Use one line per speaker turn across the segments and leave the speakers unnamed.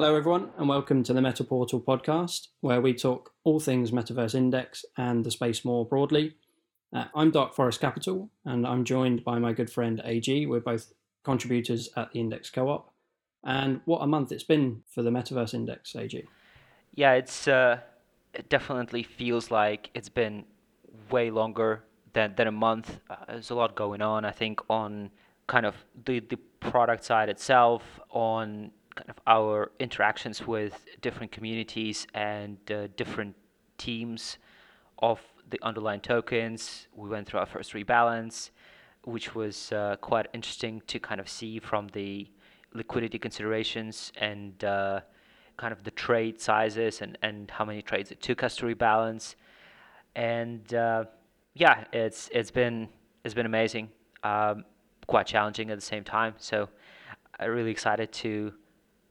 Hello, everyone, and welcome to the Meta Portal podcast, where we talk all things Metaverse Index and the space more broadly. Uh, I'm Dark Forest Capital, and I'm joined by my good friend AG. We're both contributors at the Index Co op. And what a month it's been for the Metaverse Index, AG.
Yeah, it's uh, it definitely feels like it's been way longer than, than a month. Uh, there's a lot going on, I think, on kind of the, the product side itself, on kind of our interactions with different communities and uh, different teams of the underlying tokens. We went through our first rebalance, which was uh, quite interesting to kind of see from the liquidity considerations and uh, kind of the trade sizes and, and how many trades it took us to rebalance. And uh, yeah, it's it's been it's been amazing, um, quite challenging at the same time. So I'm really excited to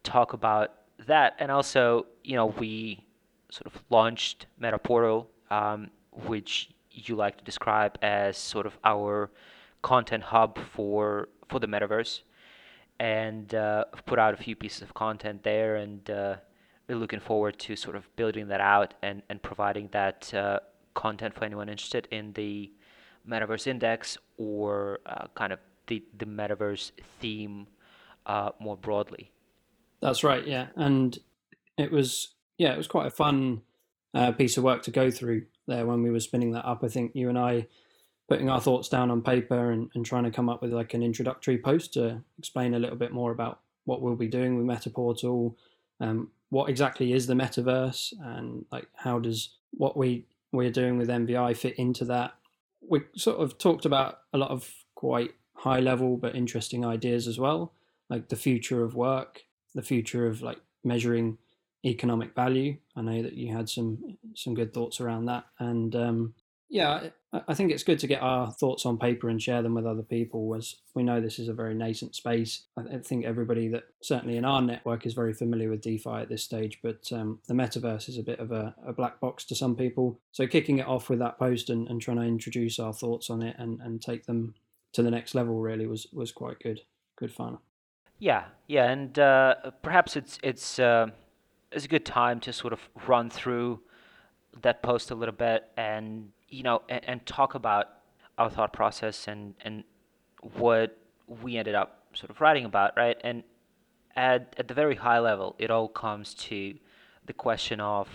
talk about that. And also, you know, we sort of launched Metaportal, um, which you like to describe as sort of our content hub for for the metaverse and uh, put out a few pieces of content there and uh, really looking forward to sort of building that out and, and providing that uh, content for anyone interested in the metaverse index or uh, kind of the, the metaverse theme uh, more broadly
that's right yeah. And it was yeah it was quite a fun uh, piece of work to go through there when we were spinning that up. I think you and i putting our thoughts down on paper and, and trying to come up with like an introductory post to explain a little bit more about what we'll be doing with Metaportal, um, what exactly is the metaverse, and like how does what we we're doing with MVI fit into that. We sort of talked about a lot of quite high level but interesting ideas as well, like the future of work, the future of like measuring economic value. I know that you had some some good thoughts around that, and um, yeah, I think it's good to get our thoughts on paper and share them with other people. As we know, this is a very nascent space. I think everybody that certainly in our network is very familiar with DeFi at this stage, but um, the metaverse is a bit of a, a, black box to some people. So, kicking it off with that post and, and trying to introduce our thoughts on it and, and take them to the next level really was was quite good. Good fun.
Yeah, yeah, and uh, perhaps it's it's uh, it's a good time to sort of run through that post a little bit and you know, and, and talk about our thought process and and what we ended up sort of writing about, right? And at at the very high level, it all comes to the question of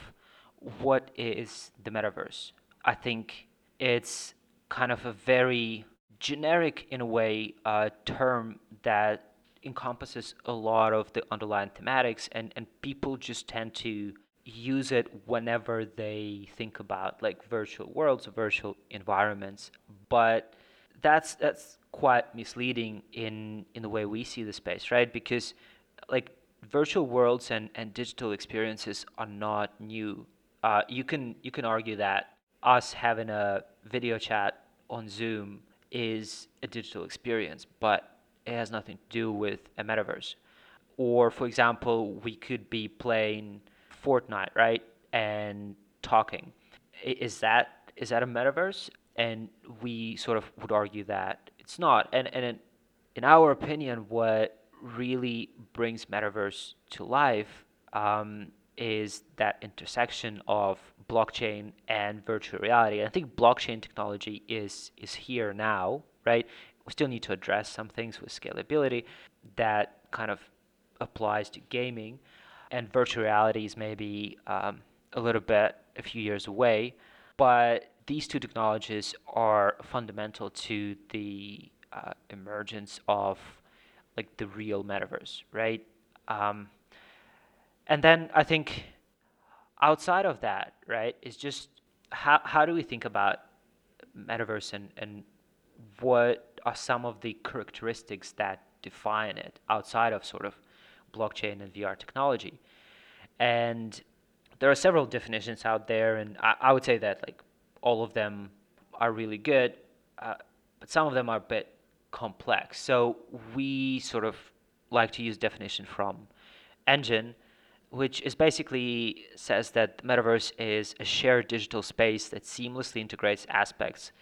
what is the metaverse. I think it's kind of a very generic, in a way, uh, term that encompasses a lot of the underlying thematics, and, and people just tend to use it whenever they think about like virtual worlds or virtual environments. But that's that's quite misleading in in the way we see the space right? Because like virtual worlds and and digital experiences are not new. Uh, you can you can argue that us having a video chat on zoom is a digital experience but it has nothing to do with a metaverse or for example we could be playing Fortnite, right? And talking. Is that is that a metaverse? And we sort of would argue that it's not. And and in, our opinion, what really brings metaverse to life um, is that intersection of blockchain and virtual reality. I think blockchain technology is is here now, right? We still need to address some things with scalability that kind of applies to gaming and virtual reality is maybe um, a little bit a few years away, but these two technologies are fundamental to the uh, emergence of like the real metaverse, right? Um, and then I think outside of that, right, is just how how do we think about metaverse and and what are some of the characteristics that define it outside of sort of blockchain and VR technology. And there are several definitions out there, and I, I would say that like all of them are really good, uh, but some of them are a bit complex. So we sort of like to use definition from Enjin, which is basically says that the metaverse is a shared digital space that seamlessly integrates aspects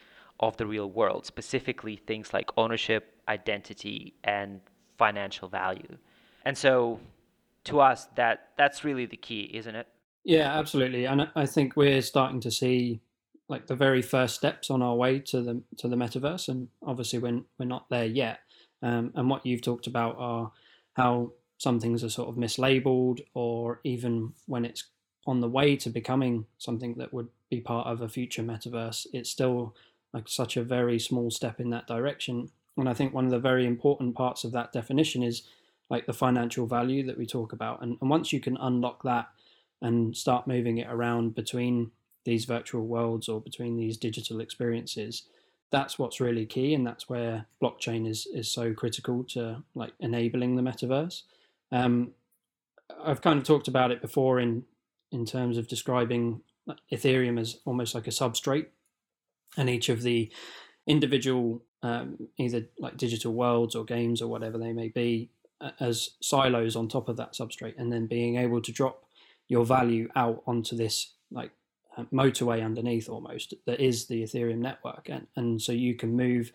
of the real world, specifically things like ownership, identity, and financial value. And so to us that that's really the key, isn't it?
Yeah, absolutely. And I think we're starting to see like the very first steps on our way to the to the metaverse, and obviously we're we're not there yet. Um, and what you've talked about are how some things are sort of mislabeled, or even when it's on the way to becoming something that would be part of a future metaverse, it's still like such a very small step in that direction. And I think one of the very important parts of that definition is like the financial value that we talk about. And, and once you can unlock that and start moving it around between these virtual worlds or between these digital experiences, that's what's really key. And that's where blockchain is, is so critical to like enabling the metaverse. Um, I've kind of talked about it before in in terms of describing Ethereum as almost like a substrate, and each of the individual um, either like digital worlds or games or whatever they may be as silos on top of that substrate, and then being able to drop your value out onto this like uh, motorway underneath almost that is the Ethereum network, and and so you can move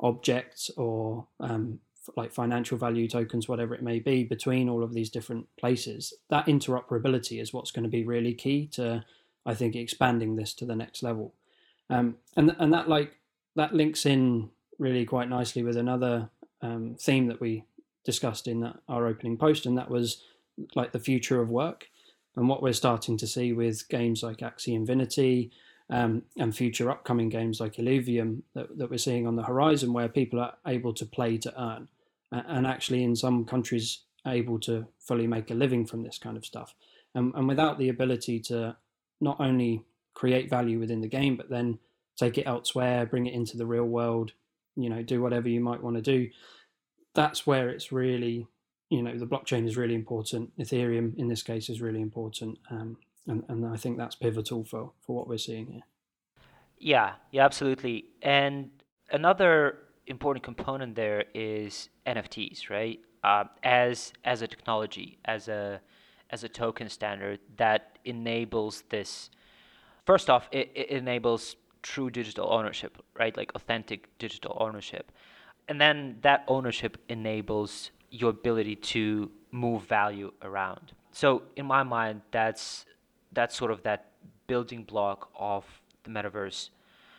objects or um, like financial value tokens, whatever it may be, between all of these different places. That interoperability is what's going to be really key to, I think, expanding this to the next level. Um, and and that like that links in really quite nicely with another um, theme that we discussed in our opening post, and that was like the future of work and what we're starting to see with games like Axie Infinity um, and future upcoming games like Illuvium that, that we're seeing on the horizon, where people are able to play to earn, and actually in some countries able to fully make a living from this kind of stuff, and, and without the ability to not only create value within the game, but then take it elsewhere, bring it into the real world, you know, do whatever you might want to do. That's where it's really, you know, the blockchain is really important. Ethereum, in this case, is really important, um, and and I think that's pivotal for for what we're seeing here.
Yeah, yeah, absolutely. And another important component there is NFTs, right? Uh, as as a technology, as a as a token standard that enables this. First off, it, it enables true digital ownership, right? Like authentic digital ownership, and then that ownership enables your ability to move value around. So in my mind, that's that's sort of that building block of the metaverse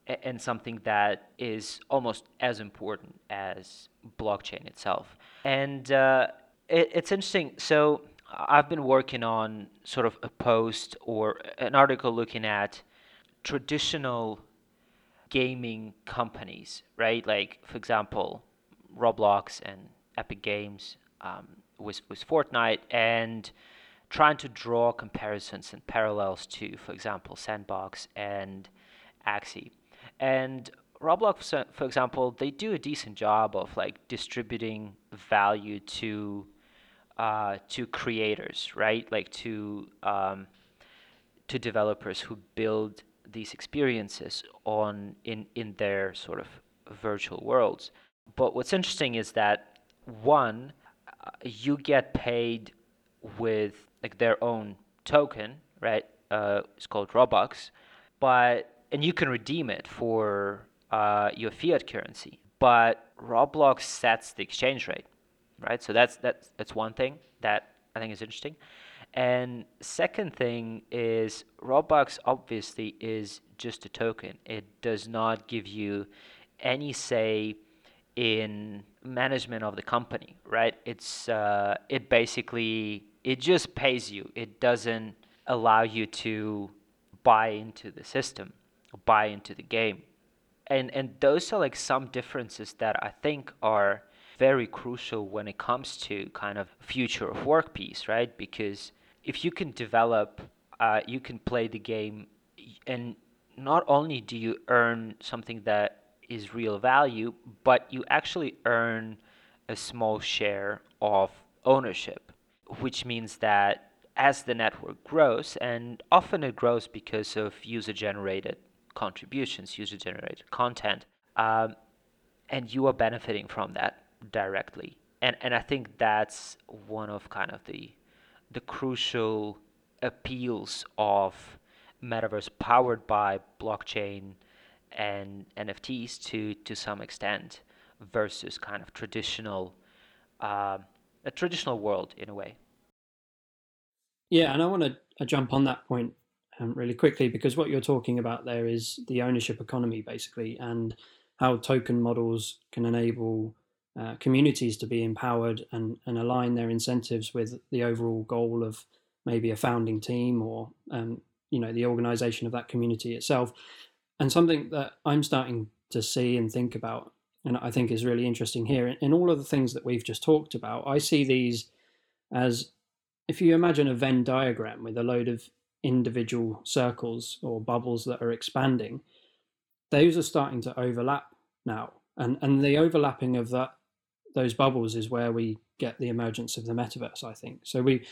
and something that is almost as important as blockchain itself. And uh, it, it's interesting. So I've been working on sort of a post or an article looking at traditional gaming companies, right? Like, for example, Roblox and Epic Games um, with, with Fortnite, and trying to draw comparisons and parallels to, for example, Sandbox and Axie. And Roblox, for example, they do a decent job of like distributing value to uh, to creators, right? Like to um, to developers who build these experiences on in in their sort of virtual worlds. But what's interesting is that one, uh, you get paid with like their own token, right? Uh, it's called Robux, but and you can redeem it for uh, your fiat currency. But Roblox sets the exchange rate, right? So that's that's that's one thing that I think is interesting. And second thing is Robux obviously is just a token. It does not give you any say in management of the company, right? It's uh, it basically it just pays you. It doesn't allow you to buy into the system buy into the game. And and those are like some differences that I think are very crucial when it comes to kind of future of work piece, right? Because if you can develop, uh, you can play the game, and not only do you earn something that is real value, but you actually earn a small share of ownership, which means that as the network grows, and often it grows because of user generated contributions, user generated content, um, and you are benefiting from that directly. And and I think that's one of kind of the the crucial appeals of metaverse powered by blockchain and NFTs to to some extent versus kind of traditional uh, a traditional world in a way.
Yeah, and I want to jump on that point um, really quickly because what you're talking about there is the ownership economy, basically, and how token models can enable uh, communities to be empowered and, and align their incentives with the overall goal of maybe a founding team or um, you know the organization of that community itself. And something that i'm starting to see and think about and i think is really interesting here in all of the things that we've just talked about i see these as if you imagine a venn diagram with a load of individual circles or bubbles that are expanding those are starting to overlap now. And and the overlapping of that those bubbles is where we get the emergence of the metaverse i think. So we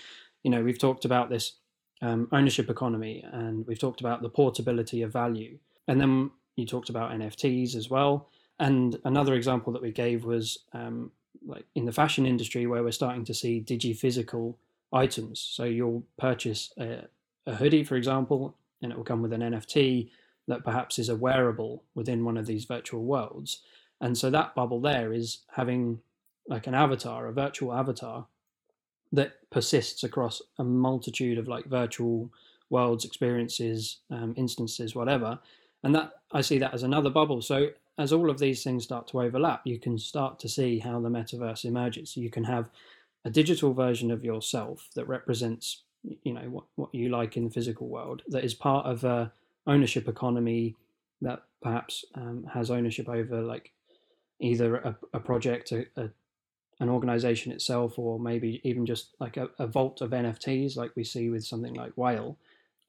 you know we've talked about this um, ownership economy and we've talked about the portability of value. And then you talked about nfts as well. And another example that we gave was um, like in the fashion industry where we're starting to see digi-physical items. So you'll purchase a, a hoodie for example and it will come with an nft that perhaps is a wearable within one of these virtual worlds. And so that bubble there is having like an avatar, a virtual avatar that persists across a multitude of like virtual worlds, experiences, um, instances, whatever. And that I see that as another bubble. So as all of these things start to overlap, you can start to see how the metaverse emerges. You can have a digital version of yourself that represents, you know, what, what you like in the physical world, that is part of a ownership economy that perhaps um, has ownership over like either a, a project, a, a an organization itself, or maybe even just like a, a, vault of NFTs, like we see with something like Whale.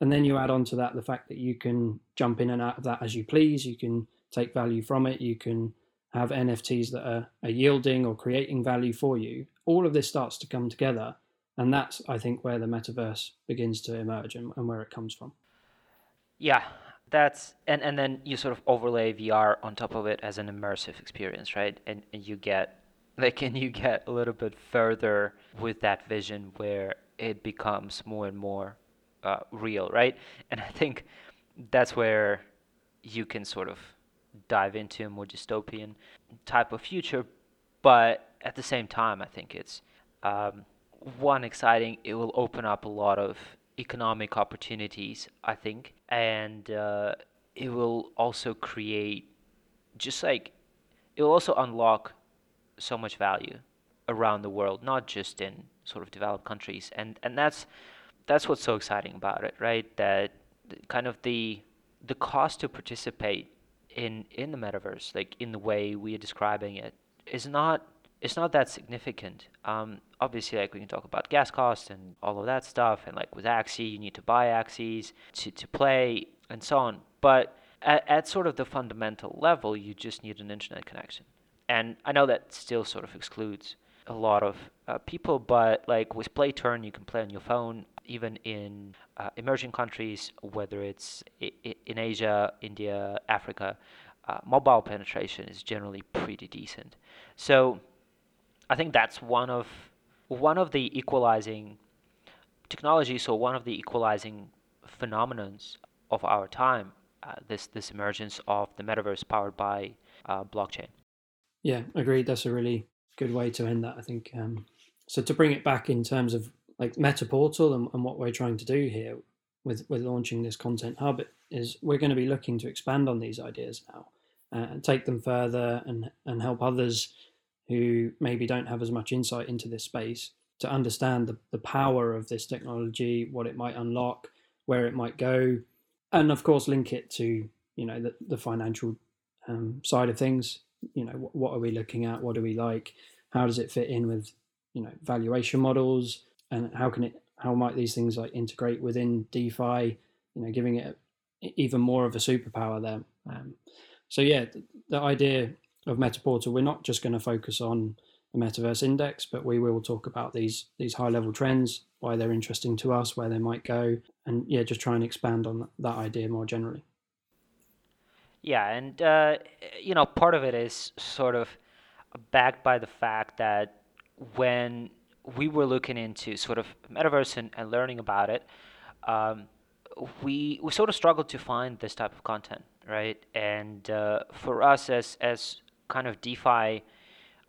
And then you add on to that the fact that you can jump in and out of that as you please. You can take value from it. You can have NFTs that are, are yielding or creating value for you. All of this starts to come together. And that's, I think, where the metaverse begins to emerge and, and where it comes from.
Yeah, that's and and then you sort of overlay VR on top of it as an immersive experience, right? And and you get like can you get a little bit further with that vision where it becomes more and more uh, real, right? And I think that's where you can sort of dive into a more dystopian type of future, but at the same time, I think it's um, one exciting. It will open up a lot of economic opportunities, I think, and uh, it will also create just like it will also unlock so much value around the world, not just in sort of developed countries, and and that's that's what's so exciting about it, right? That kind of the the cost to participate in in the metaverse, like in the way we are describing it, is not it's not that significant. Um, obviously, like we can talk about gas costs and all of that stuff, and like with Axie, you need to buy Axies to, to play and so on. But at, at sort of the fundamental level, you just need an internet connection. And I know that still sort of excludes a lot of uh, people, but like with PlayTurn, you can play on your phone, even in uh, emerging countries, whether it's I- in Asia, India, Africa. Uh, mobile penetration is generally pretty decent. So I think that's one of one of the equalizing technologies, or one of the equalizing phenomenons of our time. Uh, this this emergence of the metaverse powered by uh, blockchain.
Yeah, agreed. That's a really good way to end that. I think. Um, so to bring it back in terms of like Meta Portal and, and what we're trying to do here with with launching this content hub is we're going to be looking to expand on these ideas now uh, and take them further and and help others who maybe don't have as much insight into this space to understand the, the power of this technology, what it might unlock, where it might go, and of course link it to you know the, the financial um, side of things. You know what, what are we looking at? What do we like? How does it fit in with you know valuation models? And how can it? How might these things like integrate within DeFi? You know, giving it even more of a superpower there. Um, so yeah, the, the idea of Metaportal, we're not just going to focus on the Metaverse Index, but we will talk about these these high level trends, why they're interesting to us, where they might go, and yeah, just try and expand on that idea more generally.
Yeah, and uh, you know, part of it is sort of backed by the fact that when we were looking into sort of metaverse and, and learning about it, um, we we sort of struggled to find this type of content, right? And uh, for us as as kind of DeFi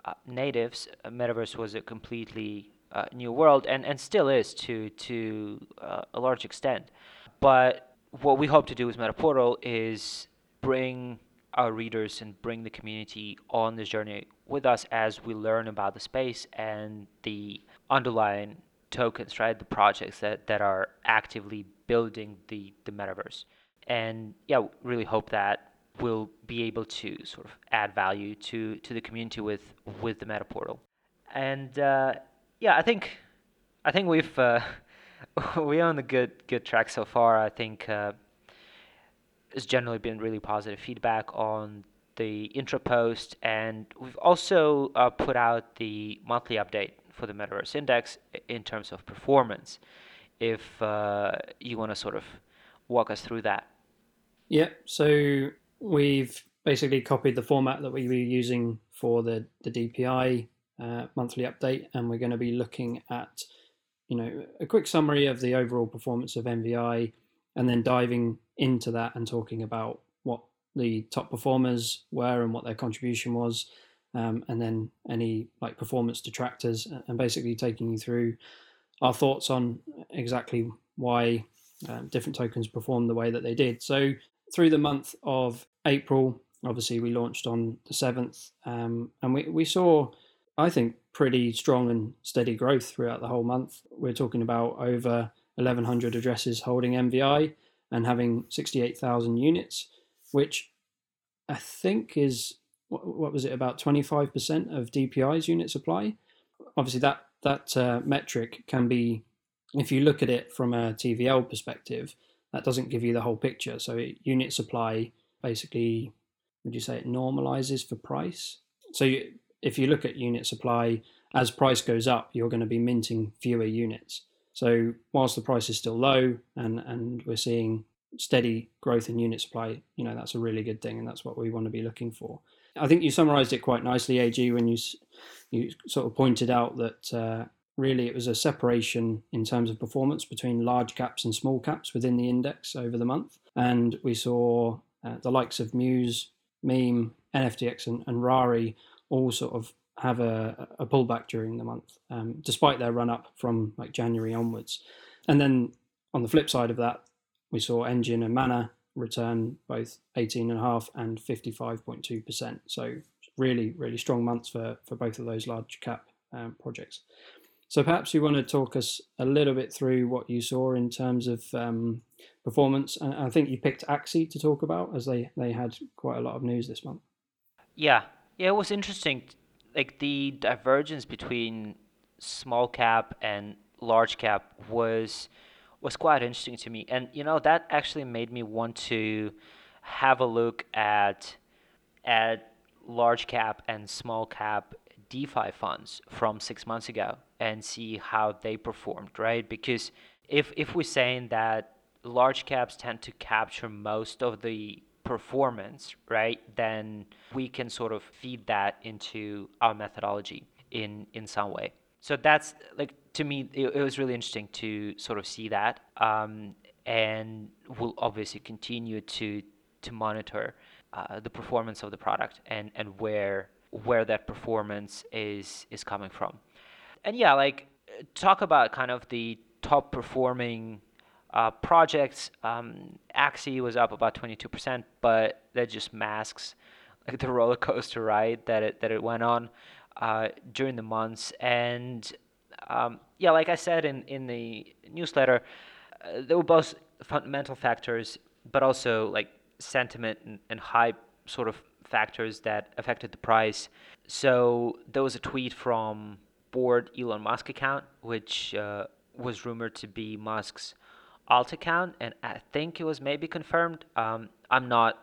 uh, natives, uh, Metaverse was a completely uh, new world, and, and still is to to uh, a large extent. But what we hope to do with Metaportal is bring our readers and bring the community on this journey with us as we learn about the space and the underlying tokens, right? The projects that, that are actively building the, the metaverse. And yeah, really hope that we'll be able to sort of add value to, to the community with, with the meta portal. And uh, yeah, I think I think we've uh, we're on a good good track so far. I think uh, it's generally been really positive feedback on the intro post, and we've also uh, put out the monthly update for the Metaverse Index in terms of performance. If uh, you want to sort of walk us through that.
Yeah, so we've basically copied the format that we were using for the, the DPI uh, monthly update, and we're going to be looking at, you know, a quick summary of the overall performance of MVI, and then diving into that and talking about what the top performers were and what their contribution was, um, and then any like performance detractors, and basically taking you through our thoughts on exactly why um, different tokens performed the way that they did. So through the month of April, obviously we launched on the seventh, um, and we we saw, I think, pretty strong and steady growth throughout the whole month. We're talking about over 1,100 addresses holding MVI and having 68,000 units, which I think is what, was it about 25% of DPI's unit supply. Obviously, that that uh, metric can be, if you look at it from a TVL perspective, that doesn't give you the whole picture. So unit supply basically, would you say it normalizes for price? So you, if you look at unit supply as price goes up, you're going to be minting fewer units. So whilst the price is still low and and we're seeing steady growth in unit supply, you know that's a really good thing, and that's what we want to be looking for. I think you summarised it quite nicely, AG, when you you sort of pointed out that uh, really it was a separation in terms of performance between large caps and small caps within the index over the month, and we saw uh, the likes of Muse, Meme, NFTX, and, and Rari all sort of have a, a pullback during the month, um, despite their run up from like January onwards. And then on the flip side of that, we saw Enjin and Mana return both 18.5 and 55.2%. So really, really strong months for, for both of those large cap um, projects. So perhaps you want to talk us a little bit through what you saw in terms of um, performance. And I think you picked Axie to talk about as they, they had quite a lot of news this month.
Yeah, yeah, it was interesting. Like the divergence between small cap and large cap was was quite interesting to me. And you know that actually made me want to have a look at at large cap and small cap DeFi funds from six months ago and see how they performed, right? Because if if we're saying that large caps tend to capture most of the performance, right? Then we can sort of feed that into our methodology in in some way. So that's like to me, it, it was really interesting to sort of see that, um, and we'll obviously continue to to monitor uh, the performance of the product and and where where that performance is is coming from. And yeah, like talk about kind of the top performing uh, projects. Um, Axie was up about 22%, but that just masks like the roller coaster ride that it that it went on uh, during the months. And um, yeah, like I said in, in the newsletter, uh, there were both fundamental factors, but also like sentiment and, and hype sort of factors that affected the price. So there was a tweet from Bored Elon Musk account, which uh, was rumored to be Musk's alt account, and I think it was maybe confirmed. Um, I'm not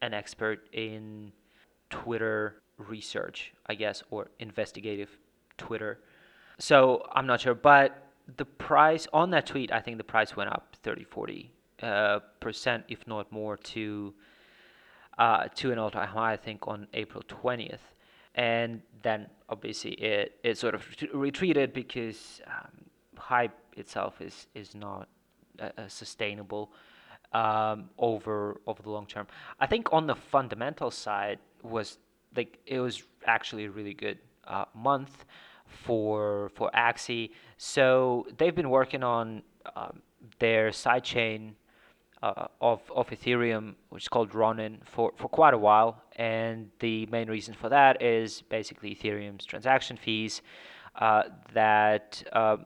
an expert in Twitter research, I guess, or investigative Twitter. So I'm not sure, but the price on that tweet, I think the price went up 30, 40 uh, percent, if not more, to uh, to an all-time high. I think on April 20th, and then obviously it it sort of retreated because um, hype itself is is not uh, sustainable um, over over the long term. I think on the fundamental side was like it was actually a really good uh, month for for Axie. So they've been working on um, their sidechain uh, of of Ethereum, which is called Ronin, for for quite a while. And the main reason for that is basically Ethereum's transaction fees uh, that uh,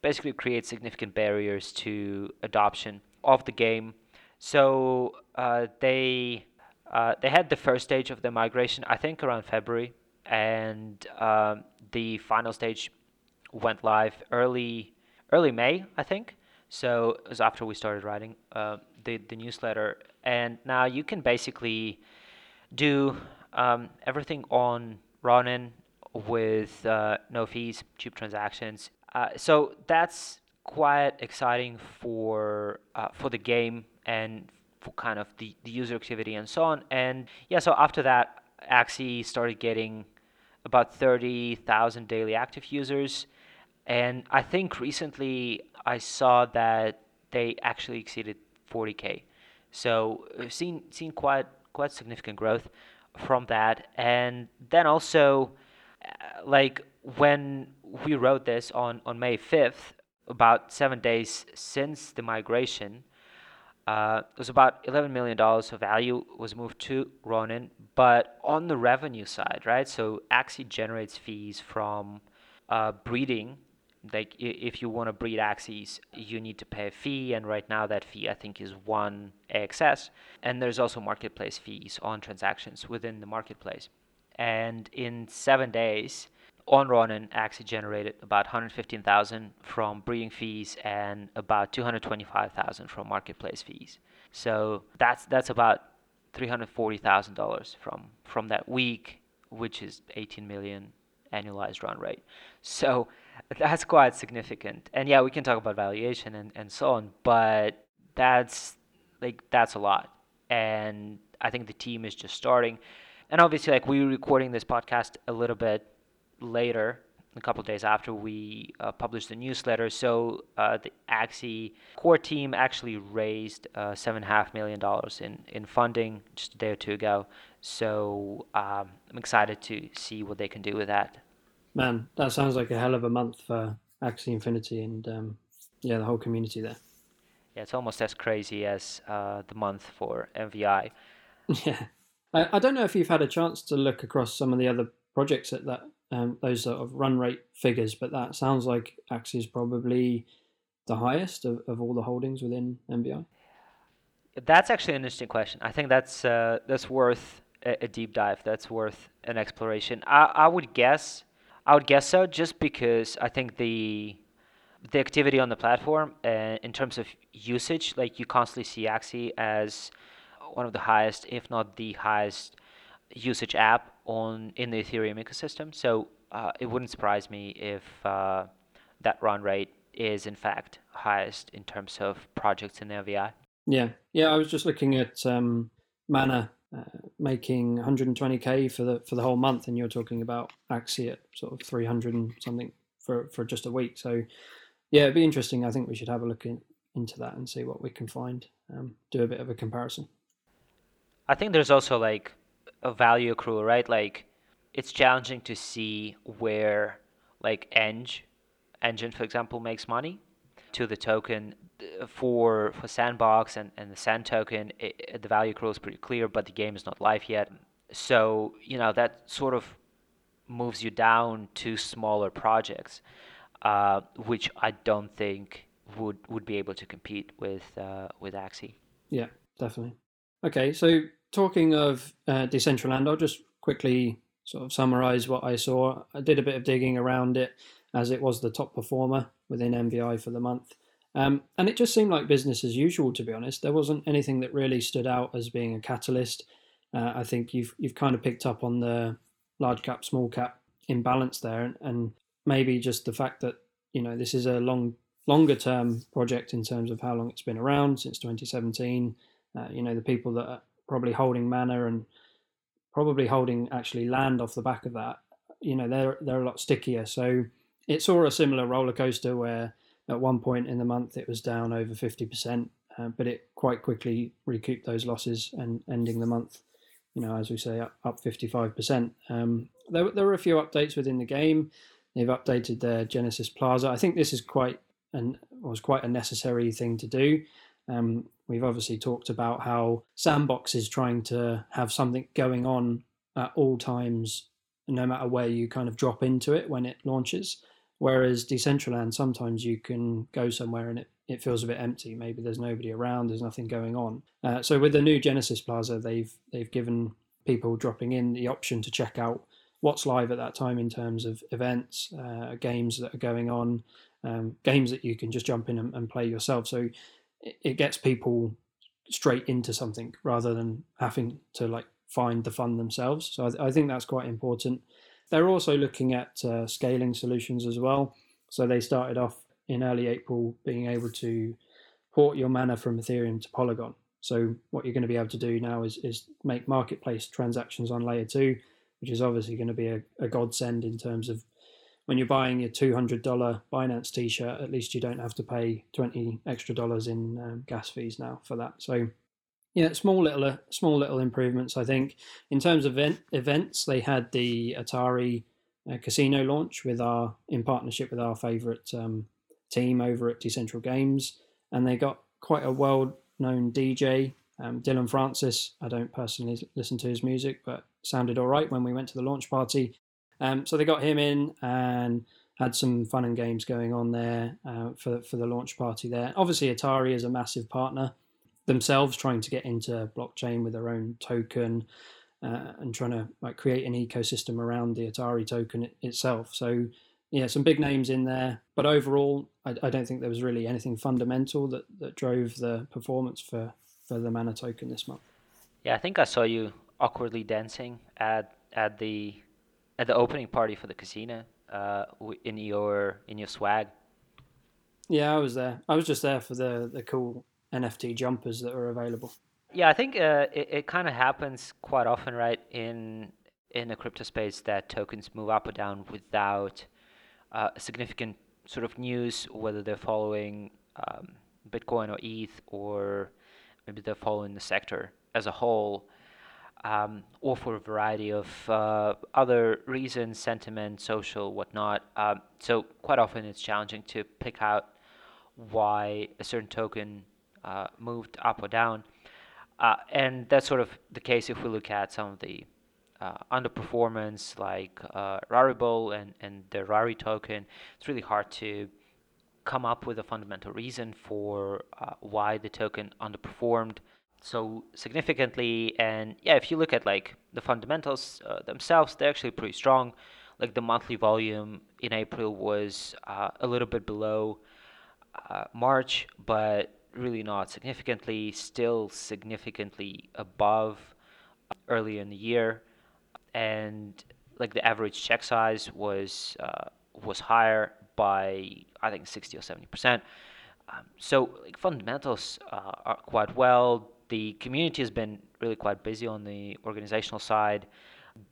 basically create significant barriers to adoption of the game. So uh, they uh, they had the first stage of the migration, I think, around February, and um, the final stage went live early early May, I think. So it was after we started writing uh, the the newsletter, and now you can basically do um, everything on Ronin with uh, no fees, cheap transactions. Uh, so that's quite exciting for uh, for the game and for kind of the, the user activity and so on. And yeah, so after that, Axie started getting about 30,000 daily active users. And I think recently I saw that they actually exceeded 40k. So we've seen seen quite quite significant growth from that. And then also, like when we wrote this on on May 5th, about seven days since the migration, uh, it was about $11 million of value was moved to Ronin, but on the revenue side, right? So Axie generates fees from uh, breeding. Like if you want to breed Axies, you need to pay a fee, and right now that fee I think is one AXS. And there's also marketplace fees on transactions within the marketplace. And in seven days, on actually generated about 115,000 from breeding fees and about 225,000 from marketplace fees. So that's that's about $340,000 from from that week, which is 18 million annualized run rate. So that's quite significant. And yeah, we can talk about valuation and, and so on, but that's like that's a lot. And I think the team is just starting. And obviously like we are recording this podcast a little bit later, a couple days after we uh, published the newsletter. So uh, the Axie core team actually raised uh, seven and a half million dollars in in funding just a day or two ago. So um, I'm excited to see what they can do with that.
Man, that sounds like a hell of a month for Axie Infinity and um, yeah, the whole community there.
Yeah, it's almost as crazy as uh, the month for MVI.
Yeah. I, I don't know if you've had a chance to look across some of the other projects at that um, those sort of run rate figures, but that sounds like Axie is probably the highest of, of all the holdings within MVI.
That's actually an interesting question. I think that's uh, that's worth a, a, deep dive. That's worth an exploration. I, I would guess I would guess so, just because I think the the activity on the platform uh, in terms of usage, like you constantly see Axie as one of the highest, if not the highest, usage app on in the Ethereum ecosystem. So uh, it wouldn't surprise me if uh, that run rate is in fact highest in terms of projects in the MVI.
Yeah, yeah. I was just looking at um, Mana uh, making 120k for the for the whole month, and you're talking about Axie at sort of 300 and something for for just a week. So yeah, it'd be interesting. I think we should have a look in, into that and see what we can find. Um, do a bit of a comparison.
I think there's also like a value accrual, right? Like it's challenging to see where like Eng Enjin, for example, makes money to the token for for Sandbox and, and the Sand token. It, the value accrual is pretty clear, but the game is not live yet. So you know that sort of moves you down to smaller projects, uh, which I don't think would would be able to compete with uh, with Axie.
Yeah, definitely. Okay, so talking of uh, Decentraland, I'll just quickly sort of summarize what I saw. I did a bit of digging around it as it was the top performer within MVI for the month. Um, and it just seemed like business as usual, to be honest. There wasn't anything that really stood out as being a catalyst. Uh, I think you've you've kind of picked up on the large cap, small cap imbalance there, and, and maybe just the fact that you know this is a long longer term project in terms of how long it's been around since 2017. Uh, you know the people that probably holding mana and probably holding actually land off the back of that, you know, they're they're a lot stickier. So it saw a similar roller coaster where at one point in the month it was down over fifty percent, uh, but it quite quickly recouped those losses and ending the month, you know, as we say, up fifty five percent. Um, there there were a few updates within the game. they've updated their Genesis Plaza. I think this is quite and was quite a necessary thing to do. Um, we've obviously talked about how Sandbox is trying to have something going on at all times, no matter where you kind of drop into it when it launches. Whereas Decentraland, sometimes you can go somewhere and it, it feels a bit empty. Maybe there's nobody around, there's nothing going on. Uh, so with the new Genesis Plaza, they've they've given people dropping in the option to check out what's live at that time in terms of events, uh, games that are going on, um, games that you can just jump in and, and play yourself. So it, gets people straight into something rather than having to like find the fun themselves. So I, th- I think that's quite important. They're also looking at uh, scaling solutions as well. So they started off in early April being able to port your mana from Ethereum to Polygon. So what you're going to be able to do now is, is make marketplace transactions on layer two, which is obviously going to be a, a godsend in terms of when you're buying your $200 Binance t-shirt, at least you don't have to pay 20 extra dollars in um, gas fees now for that. So yeah, small little uh, small little improvements. I think in terms of event, events, they had the Atari uh, Casino launch with our in partnership with our favourite um, team over at Decentral Games, and they got quite a well-known DJ, um, Dillon Francis. I don't personally listen to his music, but sounded all right when we went to the launch party. Um, so they got him in and had some fun and games going on there uh, for for the launch party there. Obviously, Atari is a massive partner themselves, trying to get into blockchain with their own token uh, and trying to like create an ecosystem around the Atari token it, itself. So yeah, some big names in there, but overall, I, I, don't think there was really anything fundamental that that drove the performance for for the Mana token this month.
Yeah, I think I saw you awkwardly dancing at at the at the opening party for the casino uh, in your in your swag.
Yeah, I was there. I was just there for the the cool NFT jumpers that were available.
Yeah, I think uh, it, it kind of happens quite often, right? In in the crypto space, that tokens move up or down without uh, significant sort of news, whether they're following um, Bitcoin or ETH, or maybe they're following the sector as a whole um, or for a variety of uh, other reasons, sentiment, social, whatnot. Um, so quite often it's challenging to pick out why a certain token uh, moved up or down. Uh, and that's sort of the case if we look at some of the uh, underperformance like uh, Rarible and, and the Rari token. It's really hard to come up with a fundamental reason for uh, why the token underperformed so significantly. And yeah, if you look at like the fundamentals uh, themselves, they're actually pretty strong. Like the monthly volume in April was uh, a little bit below uh, March, but really not significantly. Still significantly above earlier in the year, and like the average check size was uh, was higher by I think 60 or 70 percent. Um, so like fundamentals uh, are quite well the community has been really quite busy on the organizational side.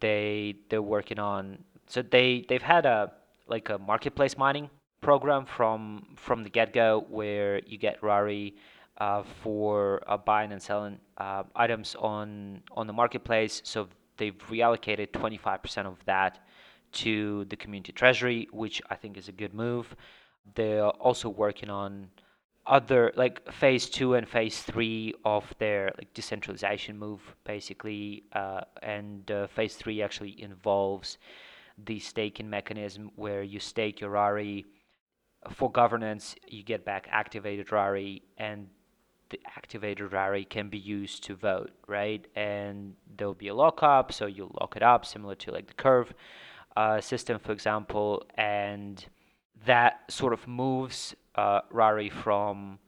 They they're working on so they they've had a like a marketplace mining program from from the get go where you get Rari uh, for uh, buying and selling uh, items on on the marketplace. So they've reallocated 25% of that to the community treasury, which I think is a good move. They're also working on other like phase two and phase three of their like decentralization move basically uh, and uh, phase three actually involves the staking mechanism where you stake your rari for governance you get back activated rari and the activated rari can be used to vote right? And there'll be a lockup so you lock it up similar to like the curve uh, system for example and that sort of moves uh, Rari from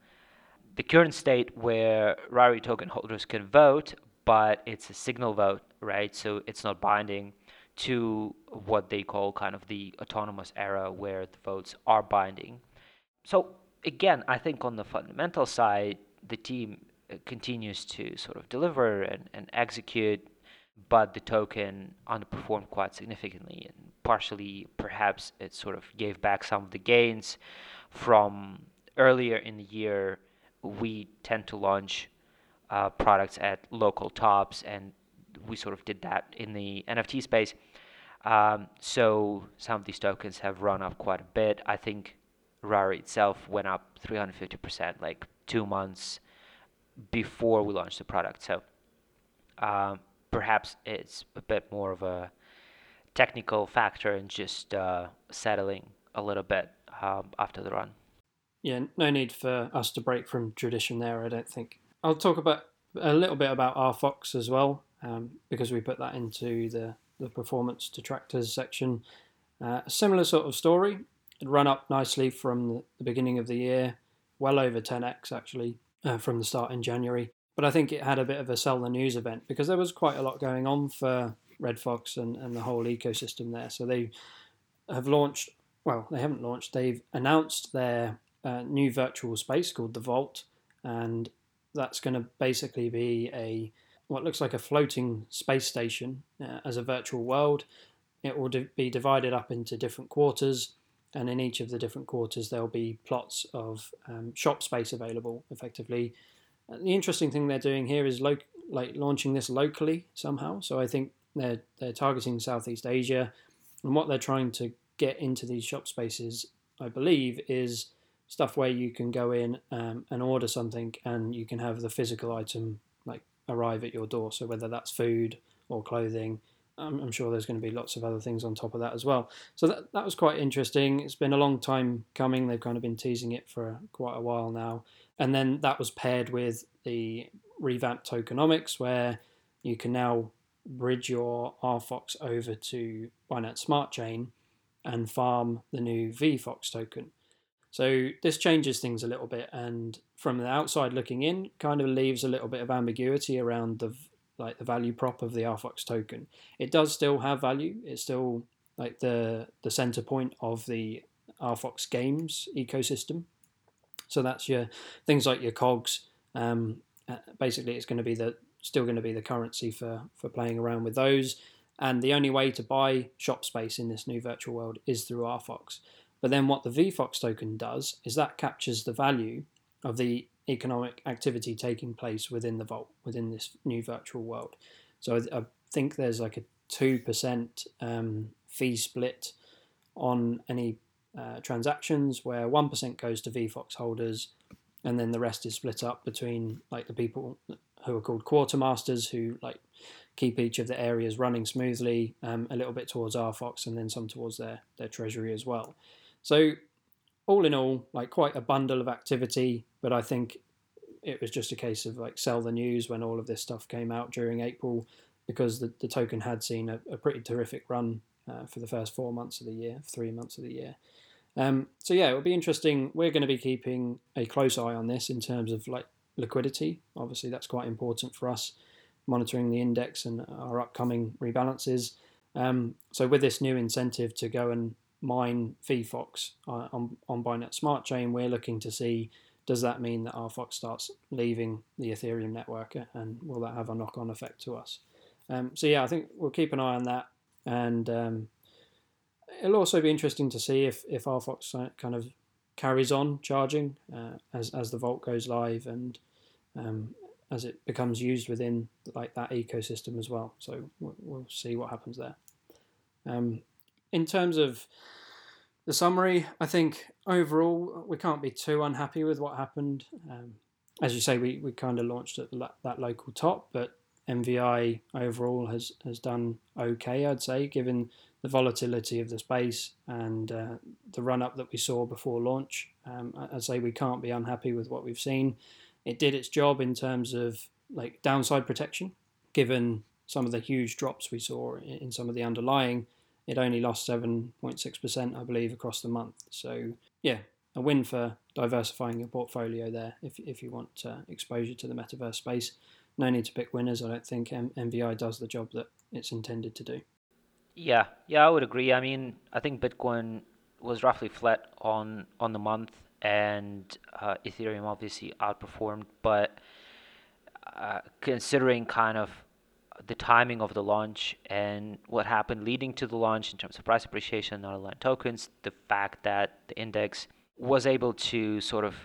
the current state where Rari token holders can vote, but it's a signal vote, right? So it's not binding to what they call kind of the autonomous era where the votes are binding. So again, I think on the fundamental side, the team uh, continues to sort of deliver and, and execute, but the token underperformed quite significantly. And partially, perhaps it sort of gave back some of the gains from earlier in the year, we tend to launch uh, products at local tops, and we sort of did that in the NFT space. Um, so some of these tokens have run up quite a bit. I think Rari itself went up 350%, like two months before we launched the product. So um, perhaps it's a bit more of a technical factor and just uh, settling a little bit um, after the run.
Yeah, no need for us to break from tradition there, I don't think. I'll talk about a little bit about RFox as well, um, because we put that into the, the performance detractors section. Uh, a similar sort of story. It run up nicely from the, the beginning of the year, well over 10x actually, uh, from the start in January. But I think it had a bit of a sell the news event because there was quite a lot going on for Red Fox and, and the whole ecosystem there. So they have launched, well, they haven't launched, they've announced their uh, new virtual space called the Vault. And that's going to basically be a what looks like a floating space station uh, as a virtual world. It will be divided up into different quarters, and in each of the different quarters, there'll be plots of um, shop space available effectively. Uh, the interesting thing they're doing here is lo- like launching this locally somehow. So I think they're they're targeting Southeast Asia, and what they're trying to get into these shop spaces, I believe, is stuff where you can go in um, and order something, and you can have the physical item like arrive at your door. So whether that's food or clothing, I'm, I'm sure there's going to be lots of other things on top of that as well. So that that was quite interesting. It's been a long time coming. They've kind of been teasing it for quite a while now, and then that was paired with the revamped tokenomics, where you can now bridge your RFox over to Binance Smart Chain and farm the new VFox token. So this changes things a little bit, and from the outside looking in, kind of leaves a little bit of ambiguity around the like the value prop of the RFox token. It does still have value. It's still like the the center point of the RFox games ecosystem. So that's your things like your KOGs. Um, uh, basically, it's going to be the still going to be the currency for for playing around with those. And the only way to buy shop space in this new virtual world is through RFox. But then what the VFox token does is that captures the value of the economic activity taking place within the vault, within this new virtual world. So I think there's like a 2% um, fee split on any uh, transactions where 1% goes to VFox holders and then the rest is split up between like the people who are called quartermasters who like keep each of the areas running smoothly um, a little bit towards RFox and then some towards their, their treasury as well. So all in all, like quite a bundle of activity, but I think it was just a case of like sell the news when all of this stuff came out during April because the, the token had seen a, a pretty terrific run uh, for the first four months of the year, three months of the year. Um, so yeah, it'll be interesting. We're going to be keeping a close eye on this in terms of like liquidity. Obviously, that's quite important for us, monitoring the index and our upcoming rebalances. Um, so with this new incentive to go and mine VFox uh, on, on Binance Smart Chain, we're looking to see does that mean that RFox starts leaving the Ethereum network uh, and will that have a knock on effect to us? Um, so, yeah, I think we'll keep an eye on that. And um, it'll also be interesting to see if, if RFox kind of carries on charging uh, as, as the vault goes live and um, as it becomes used within like that ecosystem as well. So we'll, see what happens there. Um, in terms of the summary, I think overall we can't be too unhappy with what happened. Um, as you say, we, we kind of launched at that local top, but MVI overall has, has done okay, I'd say, given the volatility of the space and uh, the run up that we saw before launch. Um, I'd say we can't be unhappy with what we've seen. It did its job in terms of like downside protection, given some of the huge drops we saw in some of the underlying it only lost 7.6%, I believe, across the month. So, yeah, a win for diversifying your portfolio there if, if you want uh, exposure to the metaverse space. No need to pick winners. I don't think M- MVI does the job that it's intended to do.
Yeah, yeah, I would agree. I mean, I think Bitcoin was roughly flat on on the month, and uh, Ethereum obviously outperformed. But uh, considering kind of the timing of the launch and what happened leading to the launch in terms of price appreciation and underlying tokens, the fact that the index was able to sort of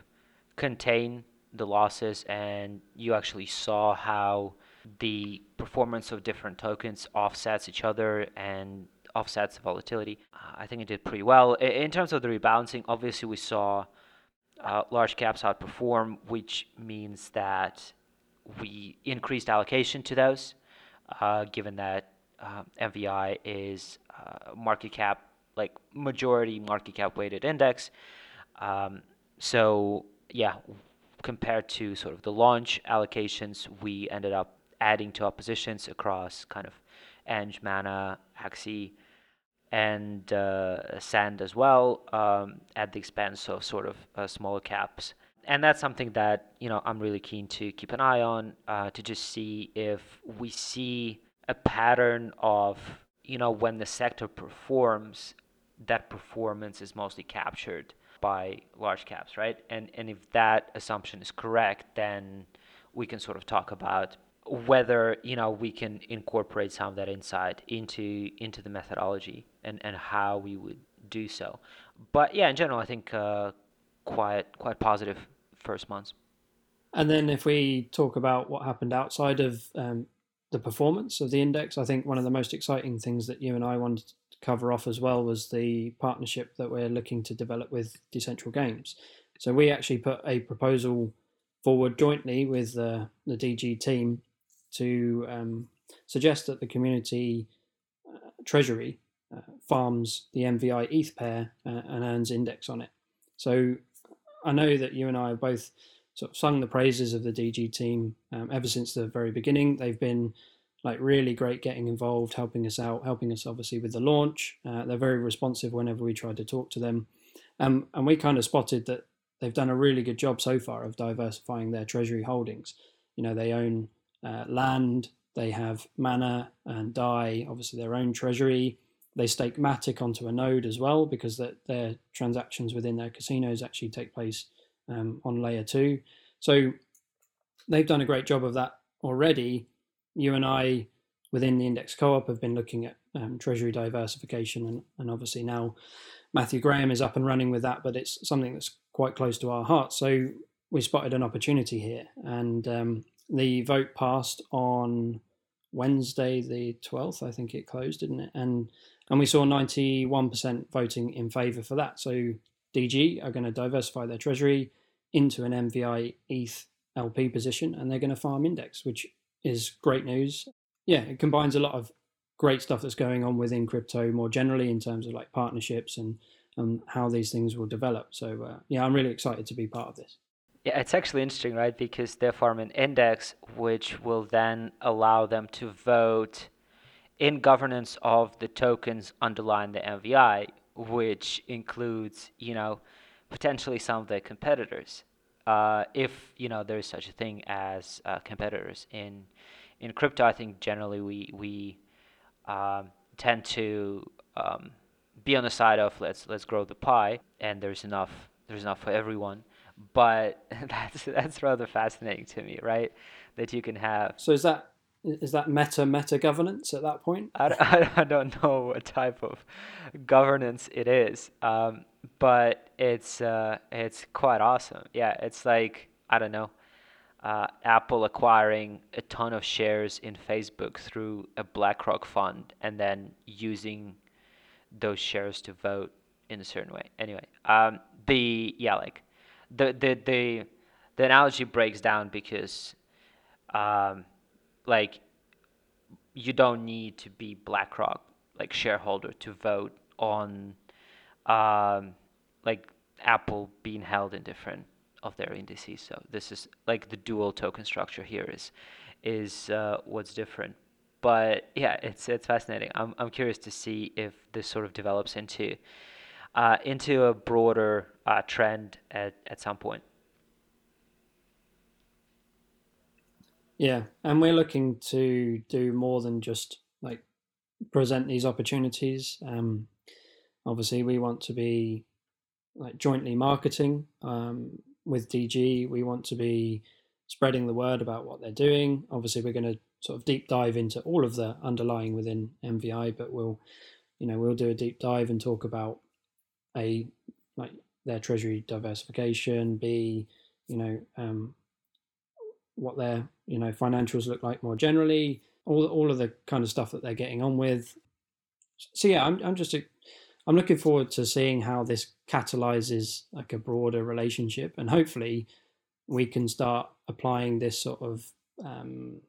contain the losses and you actually saw how the performance of different tokens offsets each other and offsets the volatility. I think it did pretty well. In terms of the rebalancing, obviously we saw uh, large caps outperform, which means that we increased allocation to those, uh, given that MVI um, is uh, market cap, like majority market cap weighted index. Um, so yeah, compared to sort of the launch allocations, we ended up adding to our positions across kind of Eng, Mana, Axie, and uh, Sand as well, um, at the expense of sort of uh, smaller caps. And that's something that you know I'm really keen to keep an eye on uh, to just see if we see a pattern of you know when the sector performs, that performance is mostly captured by large caps, right? And and if that assumption is correct, then we can sort of talk about whether you know we can incorporate some of that insight into into the methodology and and how we would do so. But yeah, in general, I think uh, quite quite positive first months.
And then if we talk about what happened outside of um, the performance of the index, I think one of the most exciting things that you and I wanted to cover off as well was the partnership that we're looking to develop with Decentral Games. So we actually put a proposal forward jointly with uh, the DG team to um, suggest that the community uh, treasury uh, farms the MVI ETH pair uh, and earns index on it. So I know that you and I have both sort of sung the praises of the DG team um, ever since the very beginning. They've been like really great getting involved, helping us out, helping us obviously with the launch. Uh, they're very responsive whenever we try to talk to them. Um, and we kind of spotted that they've done a really good job so far of diversifying their treasury holdings. You know, they own uh, land, they have Mana and Dai, obviously their own treasury. They stake Matic onto a node as well because the, their transactions within their casinos actually take place um, on layer two. So they've done a great job of that already. You and I, within the index co-op, have been looking at um, treasury diversification, and, and obviously now Matthew Graham is up and running with that, but it's something that's quite close to our heart. So we spotted an opportunity here, and um, the vote passed on Wednesday, the 12th, I think it closed, didn't it? And and we saw 91% voting in favour for that. So DG are going to diversify their treasury into an MVI ETH LP position, and they're going to farm index, which is great news. Yeah, it combines a lot of great stuff that's going on within crypto more generally in terms of like partnerships and and how these things will develop. So uh, yeah, I'm really excited to be part of this.
Yeah, it's actually interesting, right? Because they form an index which will then allow them to vote in governance of the tokens underlying the MVI, which includes, you know, potentially some of the competitors. Uh, if you know there is such a thing as uh, competitors in in crypto, I think generally we we um, tend to um, be on the side of let's let's grow the pie, and there's enough there's enough for everyone but that's that's rather fascinating to me, right? That you can have.
So is that is that meta meta governance at that point?
I, I, I don't know what type of governance it is, um, but it's uh, it's quite awesome. Yeah, it's like I don't know. Uh, Apple acquiring a ton of shares in Facebook through a BlackRock fund and then using those shares to vote in a certain way. Anyway, um, the yeah, like the the the, the analogy breaks down because um, like you don't need to be BlackRock like shareholder to vote on um, like Apple being held in different of their indices. So this is like the dual token structure here is is uh, what's different. But yeah, it's it's fascinating. I'm I'm curious to see if this sort of develops into uh, into a broader uh, trend at, at some point.
Yeah, and we're looking to do more than just like present these opportunities. Um, obviously, we want to be like jointly marketing um, with DG. We want to be spreading the word about what they're doing. Obviously, we're going to sort of deep dive into all of the underlying within MVI, but we'll, you know, we'll do a deep dive and talk about a like their treasury diversification, b you know um, what their you know financials look like more generally, all all of the kind of stuff that they're getting on with, so yeah, I'm I'm just I'm looking forward to seeing how this catalyzes like a broader relationship, and hopefully we can start applying this sort of um,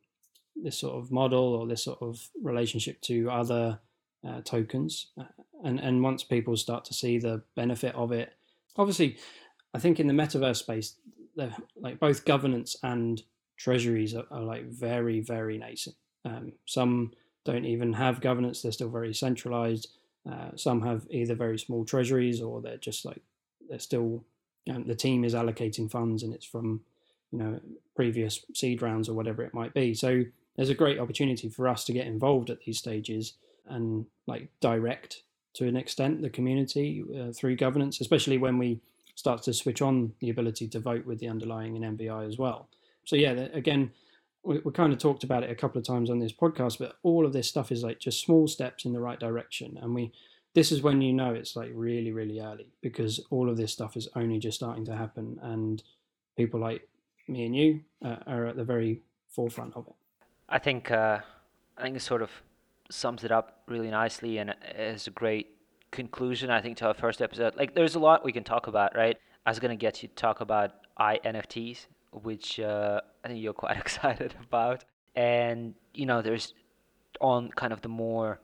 this sort of model or this sort of relationship to other uh, tokens, uh, and and once people start to see the benefit of it, obviously, I think in the metaverse space, like both governance and treasuries are, are like very very nascent. Um, some don't even have governance; they're still very centralized. Uh, some have either very small treasuries or they're just like they're still um, the team is allocating funds and it's from you know previous seed rounds or whatever it might be. So there's a great opportunity for us to get involved at these stages and like direct to an extent the community uh, through governance, especially when we start to switch on the ability to vote with the underlying in MVI as well. So yeah, again, we, we kind of talked about it a couple of times on this podcast, but all of this stuff is like just small steps in the right direction, and we this is when you know it's like really really early because all of this stuff is only just starting to happen, and people like me and you uh, are at the very forefront of it.
I think uh, I think it's sort of sums it up really nicely and is a great conclusion. I think to our first episode. Like, there's a lot we can talk about, right? I was gonna get you to talk about INFTs, which uh, I think you're quite excited about, and you know, there's on kind of the more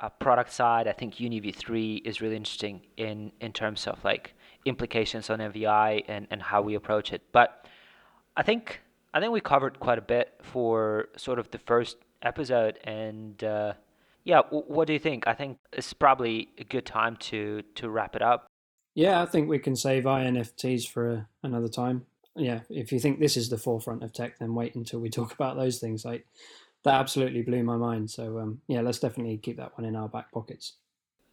uh, product side. I think UniV3 is really interesting in in terms of like implications on MVI and and how we approach it. But I think I think we covered quite a bit for sort of the first episode, and uh, yeah, w- what do you think? I think it's probably a good time to to wrap it up.
Yeah, I think we can save INFTs for another time. Yeah, if you think this is the forefront of tech, then wait until we talk about those things. Like that absolutely blew my mind. So um, yeah, let's definitely keep that one in our back pockets.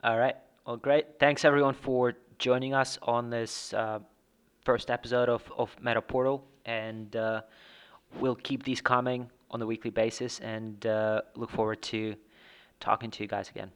All right. Well, great. Thanks everyone for joining us on this uh, first episode of of MetaPortal, and uh, we'll keep these coming on the weekly basis and uh, look forward to talking to you guys again.